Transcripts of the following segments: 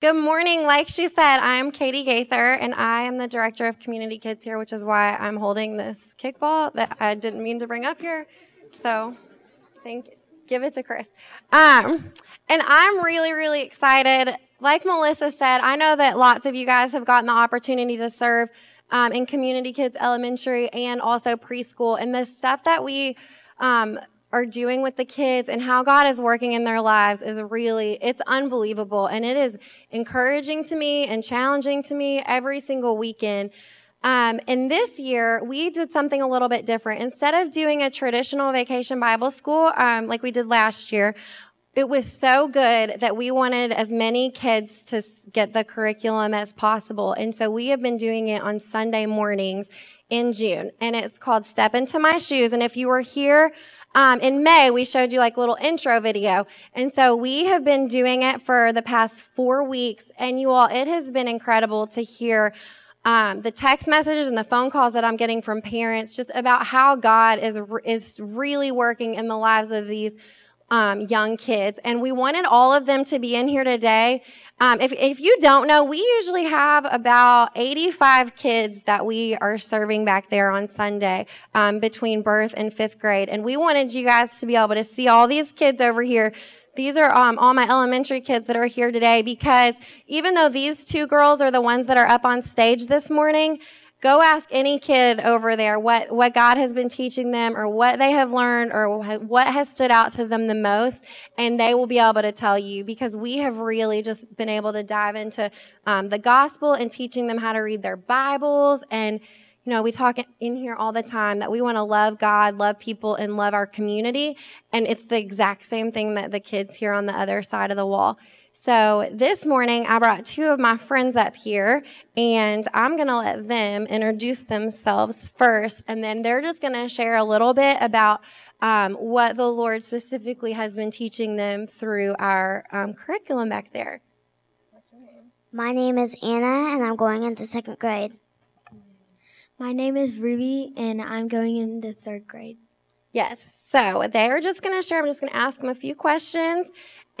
Good morning. Like she said, I'm Katie Gaither, and I am the director of Community Kids here, which is why I'm holding this kickball that I didn't mean to bring up here. So, thank give it to Chris. Um, and I'm really, really excited. Like Melissa said, I know that lots of you guys have gotten the opportunity to serve um, in Community Kids Elementary and also preschool, and the stuff that we um, are doing with the kids and how God is working in their lives is really, it's unbelievable. And it is encouraging to me and challenging to me every single weekend. Um, and this year, we did something a little bit different. Instead of doing a traditional vacation Bible school um, like we did last year, it was so good that we wanted as many kids to get the curriculum as possible. And so we have been doing it on Sunday mornings in June. And it's called Step Into My Shoes. And if you were here, um, in May, we showed you like little intro video. And so we have been doing it for the past four weeks. And you all, it has been incredible to hear um, the text messages and the phone calls that I'm getting from parents just about how God is, is really working in the lives of these um, young kids. And we wanted all of them to be in here today. Um, if, if you don't know, we usually have about 85 kids that we are serving back there on Sunday um, between birth and fifth grade. And we wanted you guys to be able to see all these kids over here. These are um, all my elementary kids that are here today because even though these two girls are the ones that are up on stage this morning, Go ask any kid over there what, what God has been teaching them or what they have learned or what has stood out to them the most, and they will be able to tell you because we have really just been able to dive into um, the gospel and teaching them how to read their Bibles. And, you know, we talk in here all the time that we want to love God, love people, and love our community. And it's the exact same thing that the kids here on the other side of the wall. So this morning, I brought two of my friends up here, and I'm going to let them introduce themselves first, and then they're just going to share a little bit about um, what the Lord specifically has been teaching them through our um, curriculum back there. What's your name? My name is Anna, and I'm going into second grade. My name is Ruby, and I'm going into third grade. Yes. So they're just going to share. I'm just going to ask them a few questions,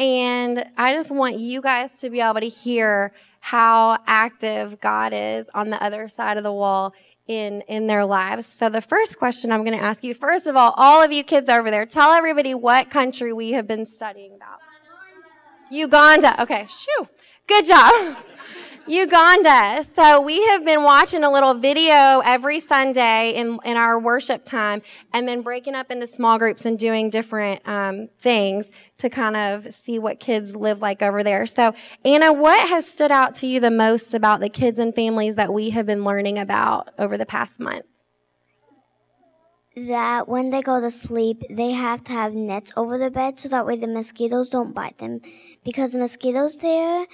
and I just want you guys to be able to hear how active God is on the other side of the wall in in their lives. So the first question I'm going to ask you, first of all, all of you kids over there, tell everybody what country we have been studying about. Uganda. Okay, shoo. Good job. Uganda. So we have been watching a little video every Sunday in, in our worship time and then breaking up into small groups and doing different um, things to kind of see what kids live like over there. So Anna, what has stood out to you the most about the kids and families that we have been learning about over the past month? That when they go to sleep, they have to have nets over the bed so that way the mosquitoes don't bite them. Because the mosquitoes there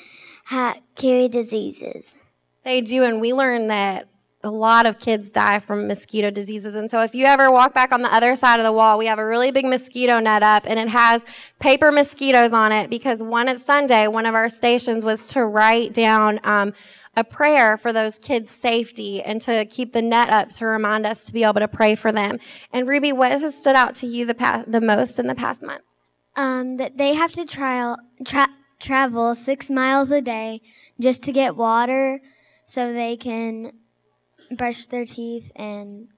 ha- carry diseases. They do, and we learned that a lot of kids die from mosquito diseases. And so if you ever walk back on the other side of the wall, we have a really big mosquito net up and it has paper mosquitoes on it because one at Sunday, one of our stations was to write down um, a prayer for those kids' safety and to keep the net up to remind us to be able to pray for them. And Ruby, what has stood out to you the past, the most in the past month? Um, that they have to trial, tra- travel six miles a day just to get water so they can brush their teeth and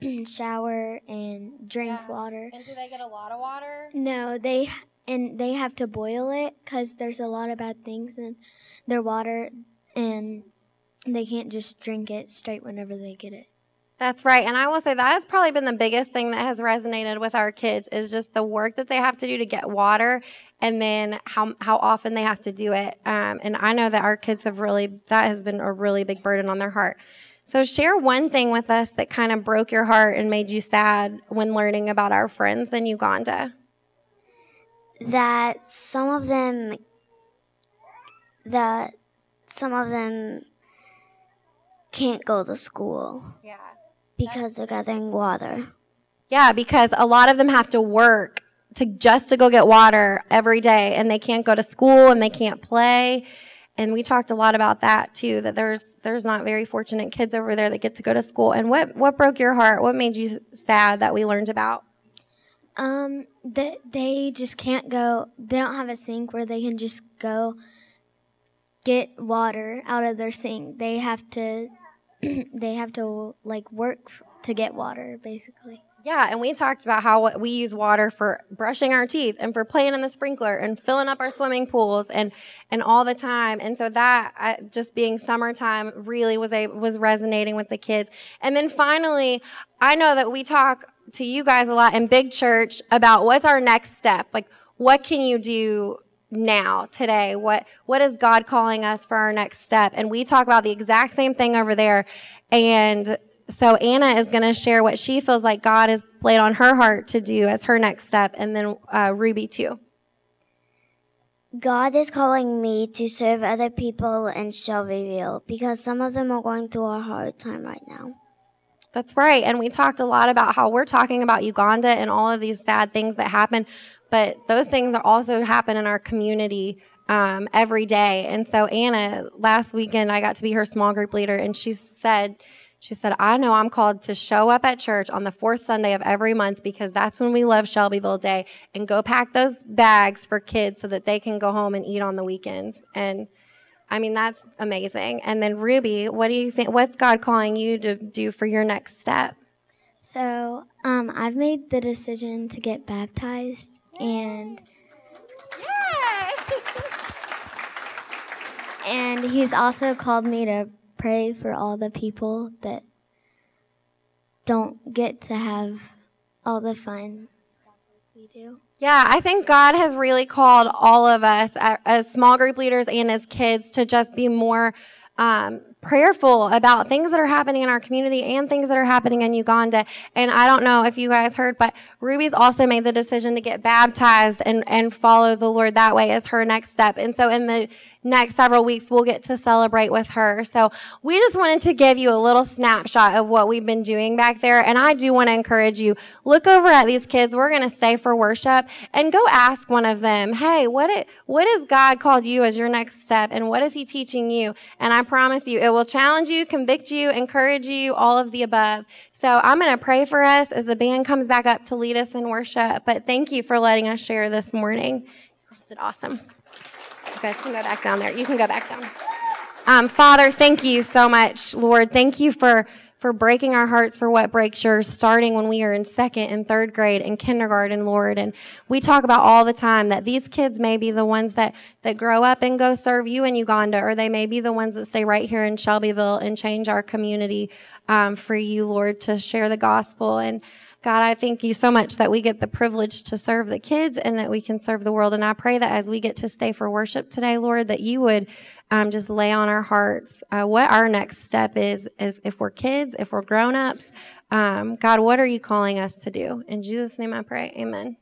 shower and drink yeah. water. And do they get a lot of water? No, they and they have to boil it because there's a lot of bad things in their water and they can't just drink it straight whenever they get it. That's right. And I will say that has probably been the biggest thing that has resonated with our kids is just the work that they have to do to get water and then how, how often they have to do it. Um, and I know that our kids have really, that has been a really big burden on their heart. So share one thing with us that kind of broke your heart and made you sad when learning about our friends in Uganda. That some of them, that some of them can't go to school. Yeah. Because they're gathering water. Yeah, because a lot of them have to work to just to go get water every day and they can't go to school and they can't play. And we talked a lot about that too, that there's there's not very fortunate kids over there that get to go to school. And what what broke your heart? What made you sad that we learned about? Um, that they just can't go. They don't have a sink where they can just go get water out of their sink. They have to they have to like work to get water basically. Yeah, and we talked about how we use water for brushing our teeth and for playing in the sprinkler and filling up our swimming pools and and all the time. And so that I, just being summertime really was a was resonating with the kids. And then finally, I know that we talk to you guys a lot in big church about what's our next step. Like what can you do now today what what is god calling us for our next step and we talk about the exact same thing over there and so Anna is going to share what she feels like God has laid on her heart to do as her next step, and then uh, Ruby too. God is calling me to serve other people in Shelbyville because some of them are going through a hard time right now. That's right. And we talked a lot about how we're talking about Uganda and all of these sad things that happen, but those things also happen in our community um, every day. And so, Anna, last weekend, I got to be her small group leader, and she said, she said, I know I'm called to show up at church on the fourth Sunday of every month because that's when we love Shelbyville Day and go pack those bags for kids so that they can go home and eat on the weekends. And I mean, that's amazing. And then, Ruby, what do you think? What's God calling you to do for your next step? So, um, I've made the decision to get baptized and. and he's also called me to pray for all the people that don't get to have all the fun stuff we do. Yeah, I think God has really called all of us as small group leaders and as kids to just be more um, prayerful about things that are happening in our community and things that are happening in Uganda. And I don't know if you guys heard, but Ruby's also made the decision to get baptized and, and follow the Lord that way as her next step. And so in the next several weeks, we'll get to celebrate with her. So we just wanted to give you a little snapshot of what we've been doing back there. And I do want to encourage you, look over at these kids. We're going to stay for worship and go ask one of them, Hey, what, it, what has God called you as your next step? And what is he teaching you? And I promise you, it will challenge you, convict you, encourage you, all of the above. So I'm going to pray for us as the band comes back up to lead us in worship. But thank you for letting us share this morning. Did awesome. You guys can go back down there. You can go back down. Um, Father, thank you so much, Lord. Thank you for for breaking our hearts for what breaks yours, starting when we are in second and third grade and kindergarten, Lord. And we talk about all the time that these kids may be the ones that, that grow up and go serve you in Uganda, or they may be the ones that stay right here in Shelbyville and change our community um, for you, Lord, to share the gospel. And God, I thank you so much that we get the privilege to serve the kids and that we can serve the world. And I pray that as we get to stay for worship today, Lord, that you would um, just lay on our hearts uh, what our next step is if, if we're kids, if we're grown ups. Um, God, what are you calling us to do? In Jesus' name I pray. Amen.